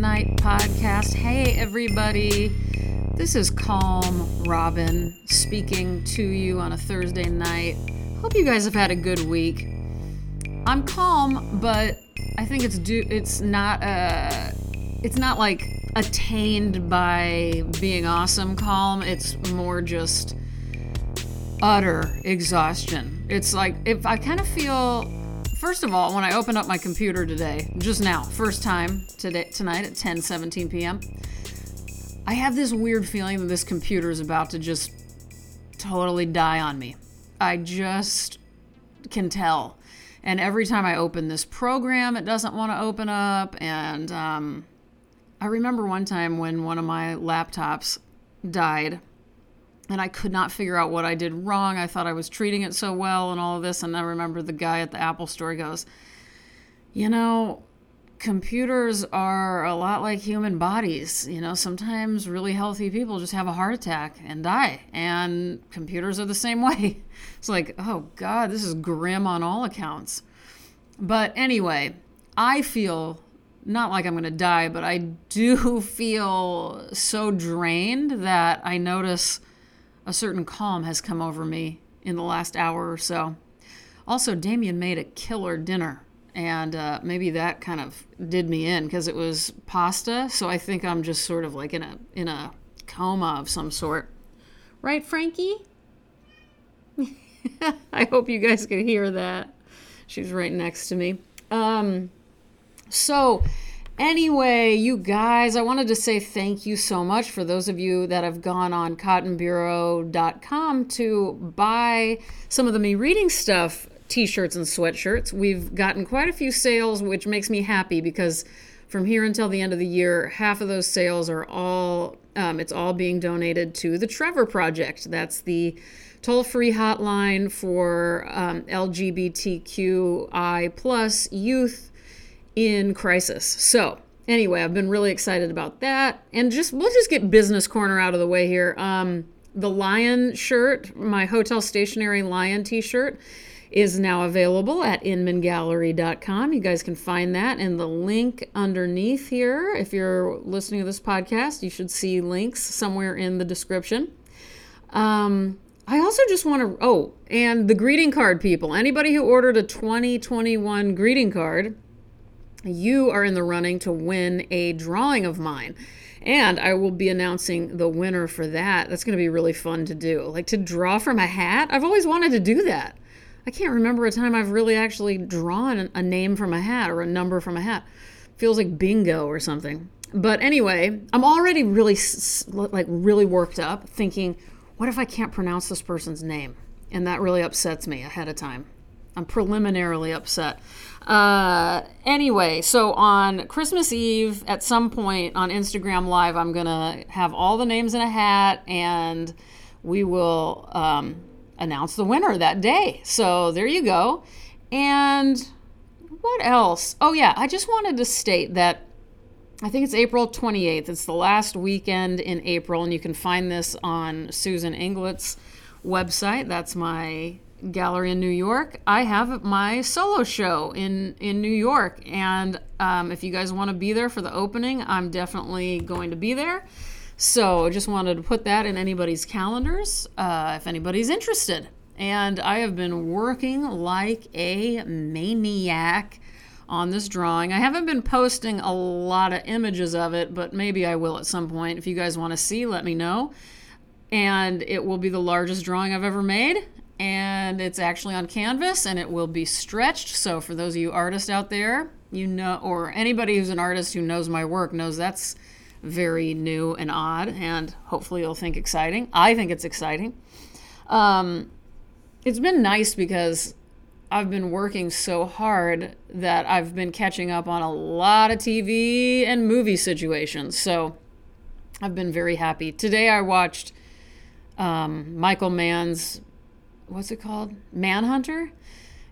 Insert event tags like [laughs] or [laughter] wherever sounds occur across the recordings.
Night Podcast. Hey, everybody. This is Calm Robyn speaking to you on a Thursday night. Hope you guys have had a good week. I'm calm, but I think it's do it's not uh it's not like attained by being awesome calm. It's more just utter exhaustion. It's like if I kind of feel First of all, when I opened up my computer today, just now, first time today tonight at 10:17 p.m., I have this weird feeling that this computer is about to just totally die on me. I just can tell. And every time I open this program, it doesn't want to open up. And um, I remember one time when one of my laptops died and I could not figure out what I did wrong. I thought I was treating it so well and all of this. And I remember the guy at the Apple store goes, You know, computers are a lot like human bodies. You know, sometimes really healthy people just have a heart attack and die, and computers are the same way. [laughs] It's like, oh God, this is grim on all accounts. But anyway, I feel not like I'm going to die, but I do [laughs] feel so drained that I notice a certain calm has come over me in the last hour or so. Also, Damien made a killer dinner, and uh, maybe that kind of did me in because it was pasta. So I think I'm just sort of like in a in a coma of some sort, right, Frankie? [laughs] I hope you guys can hear that. She's right next to me. Um, so Anyway, you guys, I wanted to say thank you so much for those of you that have gone on cottonbureau.com to buy some of the Me Reading Stuff t shirts and sweatshirts. We've gotten quite a few sales, which makes me happy because from here until the end of the year, half of those sales are all, um, it's all being donated to the Trevor Project. That's the toll free hotline for um, LGBTQI plus youth in crisis. So, anyway, I've been really excited about that. And just we'll just get business corner out of the way here. Um, the lion shirt, my hotel stationery lion t-shirt is now available at inmangallery.com. You guys can find that in the link underneath here. If you're listening to this podcast, you should see links somewhere in the description. Um, I also just want to, oh, and the greeting card people. Anybody who ordered a 2021 greeting card, you are in the running to win a drawing of mine. And I will be announcing the winner for that. That's going to be really fun to do. Like to draw from a hat. I've always wanted to do that. I can't remember a time I've really actually drawn a name from a hat or a number from a hat. Feels like bingo or something. But anyway, I'm already really like really worked up thinking, what if I can't pronounce this person's name? And that really upsets me ahead of time. I'm preliminarily upset. Uh, anyway, so on Christmas Eve, at some point on Instagram Live, I'm gonna have all the names in a hat, and we will um, announce the winner that day. So there you go. And what else? Oh yeah, I just wanted to state that I think it's April 28th. It's the last weekend in April, and you can find this on Susan Inglett's website. That's my gallery in New York, I have my solo show in in New York, and um, if you guys want to be there for the opening, I'm definitely going to be there. So I just wanted to put that in anybody's calendars uh, if anybody's interested. And I have been working like a maniac on this drawing. I haven't been posting a lot of images of it, but maybe I will at some point. If you guys want to see, let me know. And it will be the largest drawing I've ever made and it's actually on canvas and it will be stretched. So for those of you artists out there, you know, or anybody who's an artist who knows my work knows that's very new and odd, and hopefully you'll think exciting. I think it's exciting. Um, it's been nice because I've been working so hard that I've been catching up on a lot of TV and movie situations. So I've been very happy. Today I watched um, Michael Mann's what's it called? Manhunter?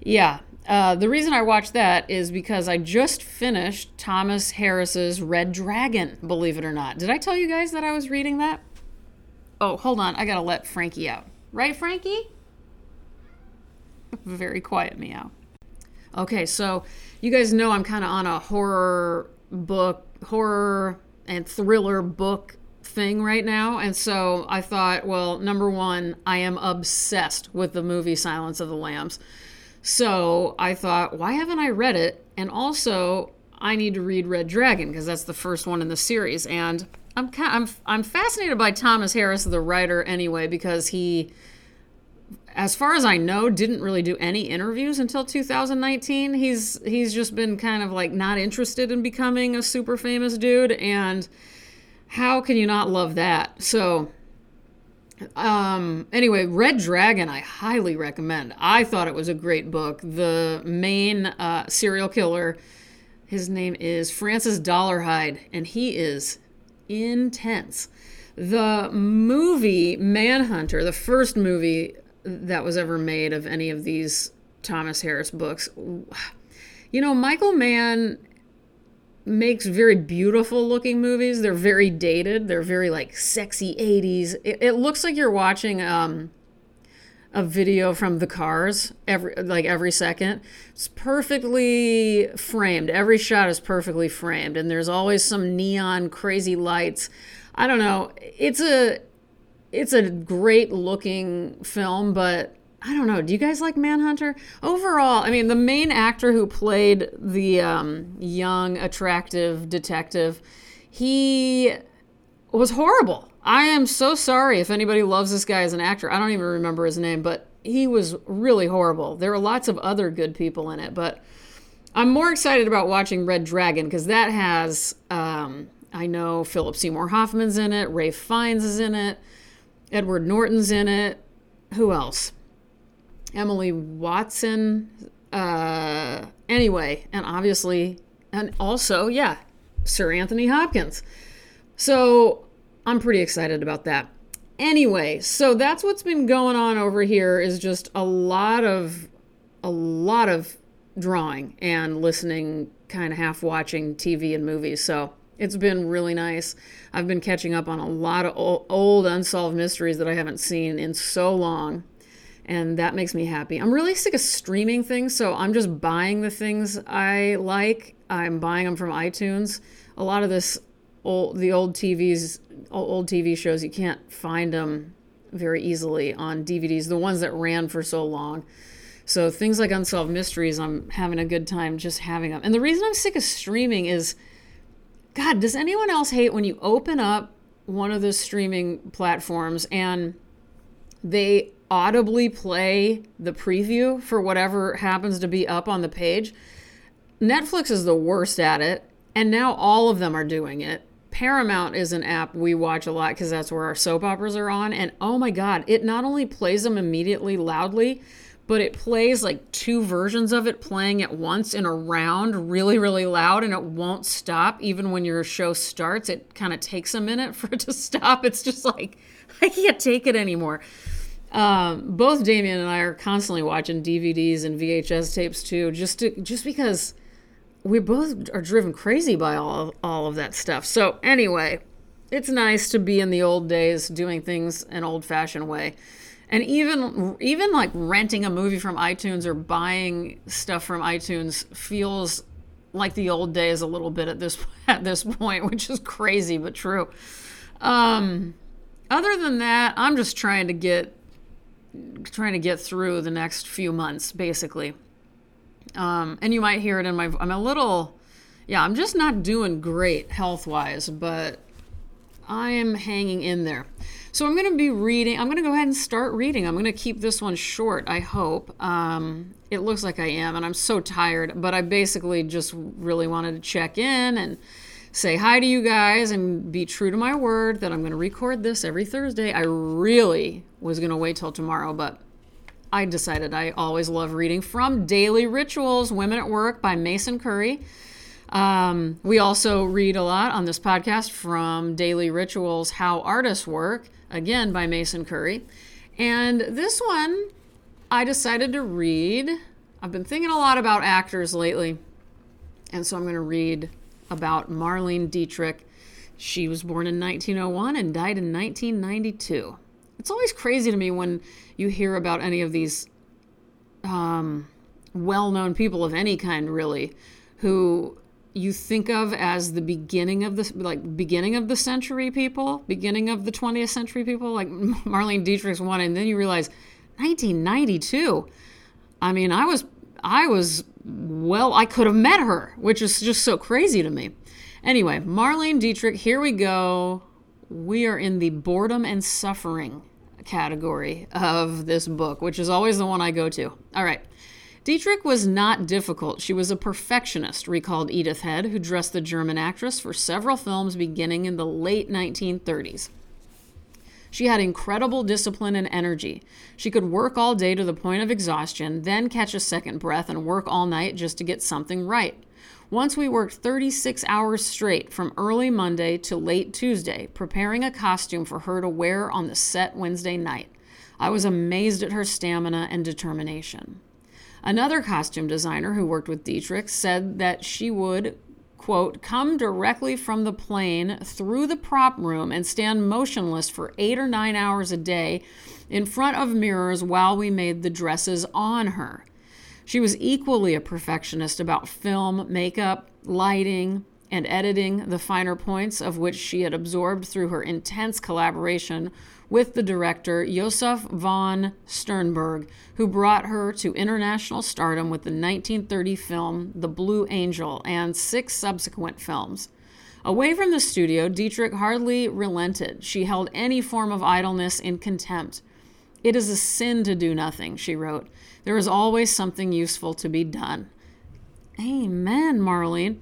Yeah. Uh, the reason I watched that is because I just finished Thomas Harris's Red Dragon, believe it or not. Did I tell you guys that I was reading that? Oh, hold on. I got to let Frankie out. Right, Frankie? [laughs] Very quiet meow. Okay, so you guys know I'm kind of on a horror book, horror and thriller book thing right now. And so I thought, well, number one, I am obsessed with the movie Silence of the Lambs. So I thought, why haven't I read it? And also, I need to read Red Dragon because that's the first one in the series. And I'm kind, I'm I'm fascinated by Thomas Harris, the writer, anyway, because he, as far as I know, didn't really do any interviews until 2019. He's he's just been kind of like not interested in becoming a super famous dude, and how can you not love that? So. Um, anyway, Red Dragon, I highly recommend. I thought it was a great book. The main uh, serial killer, his name is Francis Dolarhyde, and he is intense. The movie Manhunter, the first movie that was ever made of any of these Thomas Harris books, you know, Michael Mann makes very beautiful looking movies. They're very dated. They're very like sexy 80s. It, it looks like you're watching um, a video from the cars every like every second. It's perfectly framed. Every shot is perfectly framed and there's always some neon crazy lights. I don't know. It's a it's a great looking film, but I don't know. Do you guys like Manhunter? Overall, I mean, the main actor who played the um, young, attractive detective, he was horrible. I am so sorry if anybody loves this guy as an actor. I don't even remember his name, but he was really horrible. There are lots of other good people in it, but I'm more excited about watching Red Dragon because that has, um, I know Philip Seymour Hoffman's in it, Ralph Fiennes is in it, Edward Norton's in it. Who else? Emily Watson. Uh, anyway, and obviously, and also, yeah, Sir Anthony Hopkins. So I'm pretty excited about that. Anyway, so that's what's been going on over here is just a lot of a lot of drawing and listening, kind of half watching TV and movies. So it's been really nice. I've been catching up on a lot of old unsolved mysteries that I haven't seen in so long. And that makes me happy. I'm really sick of streaming things, so I'm just buying the things I like. I'm buying them from iTunes. A lot of this old the old TVs old TV shows you can't find them very easily on DVDs the ones that ran for so long so things like unsolved mysteries I'm having a good time just having them and the reason I'm sick of streaming is god does anyone else hate when you open up one of the streaming platforms and they audibly play the preview for whatever happens to be up on the page Netflix is the worst at it and now all of them are doing it Paramount is an app we watch a lot because that's where our soap operas are on. And oh my God, it not only plays them immediately loudly, but it plays like two versions of it playing at once in a round really, really loud, and it won't stop even when your show starts. It kind of takes a minute [laughs] for it to stop. It's just like, I can't take it anymore. Um, both Damien and I are constantly watching DVDs and VHS tapes too, just to, just because we both are driven crazy by all of, all of that stuff. So anyway, it's nice to be in the old days doing things an old-fashioned way. And even even like renting a movie from iTunes or buying stuff from iTunes feels like the old days a little bit at this [laughs] at this point, which is crazy but true. Um, other than that, I'm just trying to get trying to get through the next few months, basically. Um, and you might hear it in my. I'm a little, yeah, I'm just not doing great health wise, but I am hanging in there. So I'm going to be reading. I'm going to go ahead and start reading. I'm going to keep this one short, I hope. Um, it looks like I am, and I'm so tired, but I basically just really wanted to check in and say hi to you guys and be true to my word that I'm going to record this every Thursday. I really was going to wait till tomorrow, but I decided I always love reading from Daily Rituals Women at Work by Mason Currey. Um, we also read a lot on this podcast from Daily Rituals How Artists Work, again by Mason Currey. And this one I decided to read. I've been thinking a lot about actors lately. And so I'm going to read about Marlene Dietrich. She was born in 1901 and died in 1992. It's always crazy to me when you hear about any of these um, well known people of any kind, really, who you think of as the beginning of the like beginning of the century people, beginning of the 20th century people, like [laughs] Marlene Dietrich's one, and then you realize 1992. I mean, I was I was well, I could have met her, which is just so crazy to me. Anyway, Marlene Dietrich, here we go. We are in the boredom and suffering category of this book, which is always the one I go to. All right. Dietrich was not difficult. She was a perfectionist, recalled Edith Head, who dressed the German actress for several films beginning in the late 1930s. She had incredible discipline and energy. She could work all day to the point of exhaustion, then catch a second breath and work all night just to get something right. Once we worked 36 hours straight from early Monday to late Tuesday, preparing a costume for her to wear on the set Wednesday night. I was amazed at her stamina and determination. Another costume designer who worked with Dietrich said that she would, quote, come directly from the plane through the prop room and stand motionless for eight or nine hours a day in front of mirrors while we made the dresses on her. She was equally a perfectionist about film, makeup, lighting, and editing, the finer points of which she had absorbed through her intense collaboration with the director Josef von Sternberg, who brought her to international stardom with the 1930 film The Blue Angel and six subsequent films. Away from the studio, Dietrich hardly relented. She held any form of idleness in contempt. It is a sin to do nothing, she wrote. There is always something useful to be done. Amen, Marlene.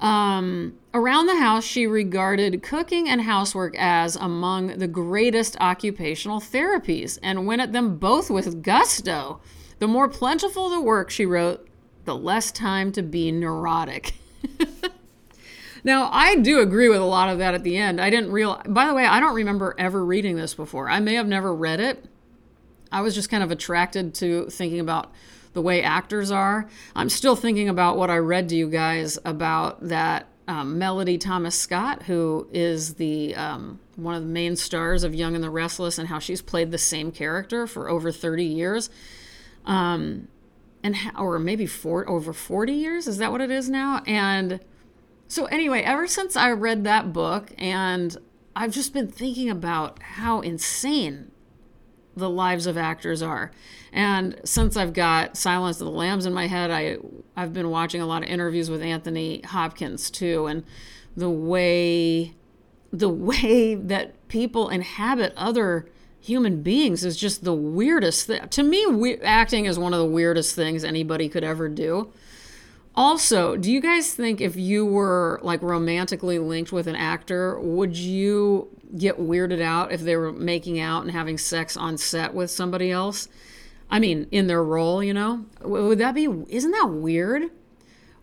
Um, around the house, she regarded cooking and housework as among the greatest occupational therapies and went at them both with gusto. The more plentiful the work, she wrote, the less time to be neurotic. [laughs] now, I do agree with a lot of that at the end. I didn't real by the way, I don't remember ever reading this before. I may have never read it. I was just kind of attracted to thinking about the way actors are. I'm still thinking about what I read to you guys about that um, Melody Thomas Scott, who is the um, one of the main stars of Young and the Restless, and how she's played the same character for over 30 years, um, and or maybe four over 40 years. Is that what it is now? And so anyway, ever since I read that book, and I've just been thinking about how insane the lives of actors are. And since I've got Silence of the Lambs in my head, I I've been watching a lot of interviews with Anthony Hopkins too, and the way the way that people inhabit other human beings is just the weirdest thing. To me, we, acting is one of the weirdest things anybody could ever do. Also, do you guys think if you were like romantically linked with an actor, would you get weirded out if they were making out and having sex on set with somebody else? I mean, in their role, you know? Would that be, isn't that weird?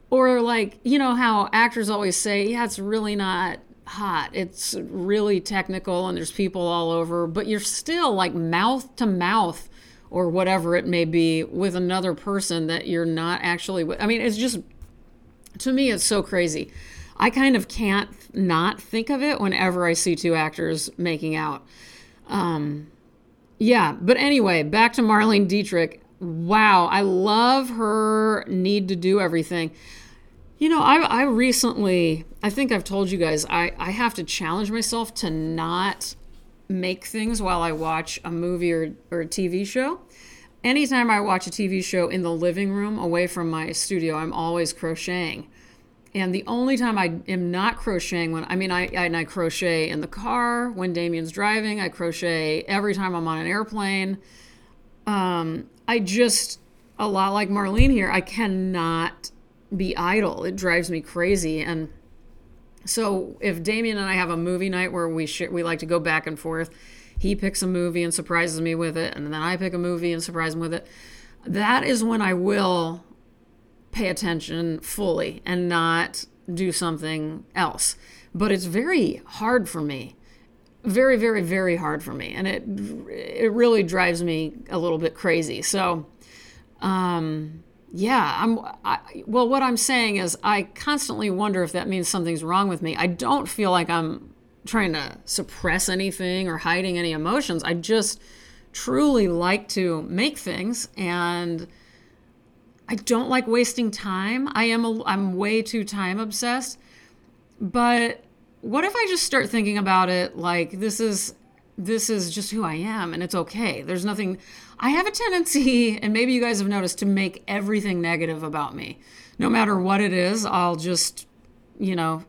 Or like, you know, how actors always say, yeah, it's really not hot. It's really technical and there's people all over, but you're still like mouth to mouth or whatever it may be with another person that you're not actually with. I mean, it's just, to me, it's so crazy. I kind of can't not think of it whenever I see two actors making out. Um, yeah, but anyway, back to Marlene Dietrich. Wow, I love her need to do everything. You know, I, I recently, I think I've told you guys, I, I have to challenge myself to not make things while I watch a movie or, or a TV show. Anytime I watch a TV show in the living room away from my studio, I'm always crocheting. And the only time I am not crocheting when I mean I I, I crochet in the car when Damien's driving. I crochet every time I'm on an airplane. Um, I just a lot like Marlene here. I cannot be idle. It drives me crazy. And so if Damien and I have a movie night where we sh- we like to go back and forth, he picks a movie and surprises me with it, and then I pick a movie and surprise him with it. That is when I will pay attention fully and not do something else. But it's very hard for me. Very, very, very hard for me. And it it really drives me a little bit crazy. So um yeah, I'm I, well what I'm saying is I constantly wonder if that means something's wrong with me. I don't feel like I'm trying to suppress anything or hiding any emotions. I just truly like to make things and I don't like wasting time. I am a, I'm way too time obsessed. But what if I just start thinking about it like this is this is just who I am and it's okay. There's nothing I have a tendency [laughs] and maybe you guys have noticed to make everything negative about me. No matter what it is, I'll just you know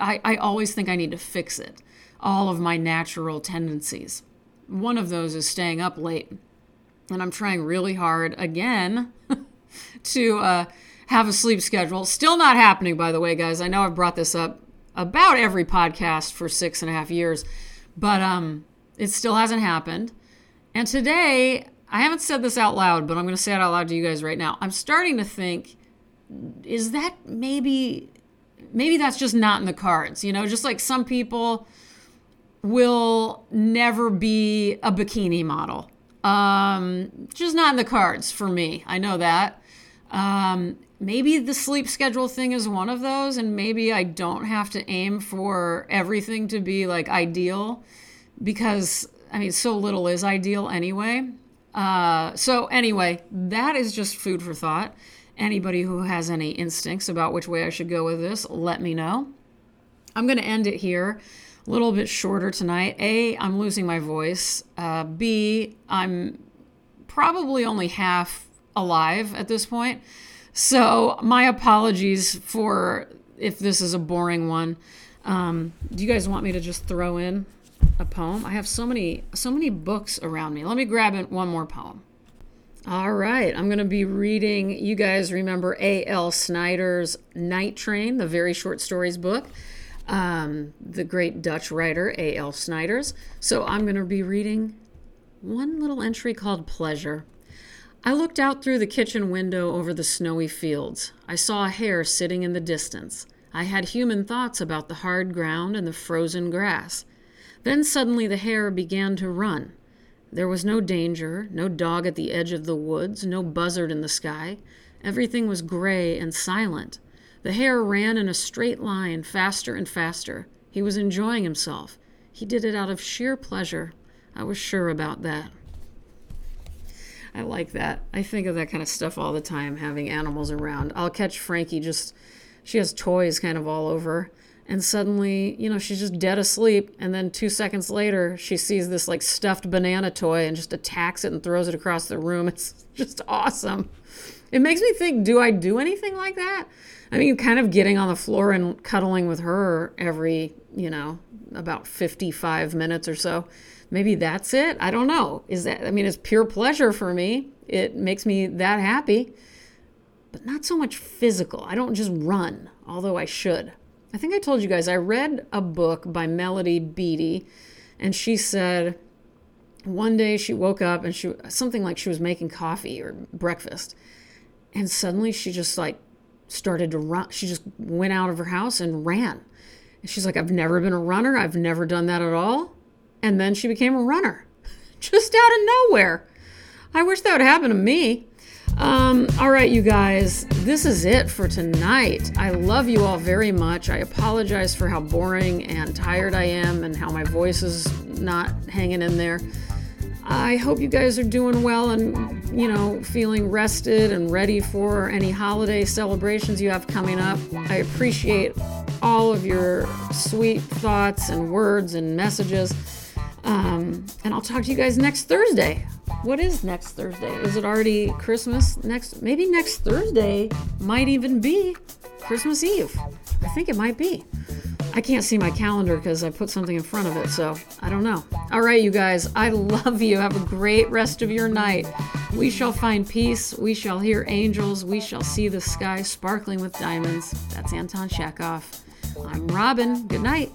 I I always think I need to fix it. All of my natural tendencies. One of those is staying up late. And I'm trying really hard again [laughs] to uh, have a sleep schedule. Still not happening, by the way, guys. I know I've brought this up about every podcast for six and a half years, but um, it still hasn't happened. And today, I haven't said this out loud, but I'm going to say it out loud to you guys right now. I'm starting to think, is that maybe, maybe that's just not in the cards? You know, just like some people will never be a bikini model. Um, just not in the cards for me. I know that. Um, maybe the sleep schedule thing is one of those, and maybe I don't have to aim for everything to be like ideal because, I mean, so little is ideal anyway. Uh, so, anyway, that is just food for thought. Anybody who has any instincts about which way I should go with this, let me know. I'm going to end it here. A little bit shorter tonight. A, I'm losing my voice. Uh, B, I'm probably only half alive at this point. So, my apologies for if this is a boring one. Um, do you guys want me to just throw in a poem? I have so many so many books around me. Let me grab in one more poem. All right, I'm going to be reading. You guys remember A.L. Snijders' Night Train, the very short stories book, um, the great Dutch writer A.L. Snijders. So I'm going to be reading one little entry called Pleasure. I looked out through the kitchen window over the snowy fields. I saw a hare sitting in the distance. I had human thoughts about the hard ground and the frozen grass. Then suddenly the hare began to run. There was no danger, no dog at the edge of the woods, no buzzard in the sky. Everything was gray and silent. The hare ran in a straight line, faster and faster. He was enjoying himself. He did it out of sheer pleasure. I was sure about that. I like that. I think of that kind of stuff all the time, having animals around. I'll catch Frankie just, she has toys kind of all over. And suddenly, you know, she's just dead asleep. And then two seconds later, she sees this like stuffed banana toy and just attacks it and throws it across the room. [laughs] It's just awesome. It makes me think do I do anything like that? I mean, kind of getting on the floor and cuddling with her every, you know, about 55 minutes or so maybe that's it. I don't know. Is that, I mean, it's pure pleasure for me. It makes me that happy, but not so much physical. I don't just run, although I should. I think I told you guys, I read a book by Melody Beattie, and she said one day she woke up and she, something like she was making coffee or breakfast, and suddenly she just like started to run. She just went out of her house and ran. And she's like, I've never been a runner. I've never done that at all. And then she became a runner [laughs] just out of nowhere. I wish that would happen to me. Um, all right, you guys, this is it for tonight. I love you all very much. I apologize for how boring and tired I am and how my voice is not hanging in there. I hope you guys are doing well and, you know, feeling rested and ready for any holiday celebrations you have coming up. I appreciate all of your sweet thoughts and words and messages. Um, and I'll talk to you guys next Thursday. What is next Thursday? Is it already Christmas? Next, maybe next Thursday might even be Christmas Eve. I think it might be. I can't see my calendar because I put something in front of it, so I don't know. All right, you guys, I love you. Have a great rest of your night. We shall find peace. We shall hear angels. We shall see the sky sparkling with diamonds. That's Anton Chekhov. I'm Robyn. Good night.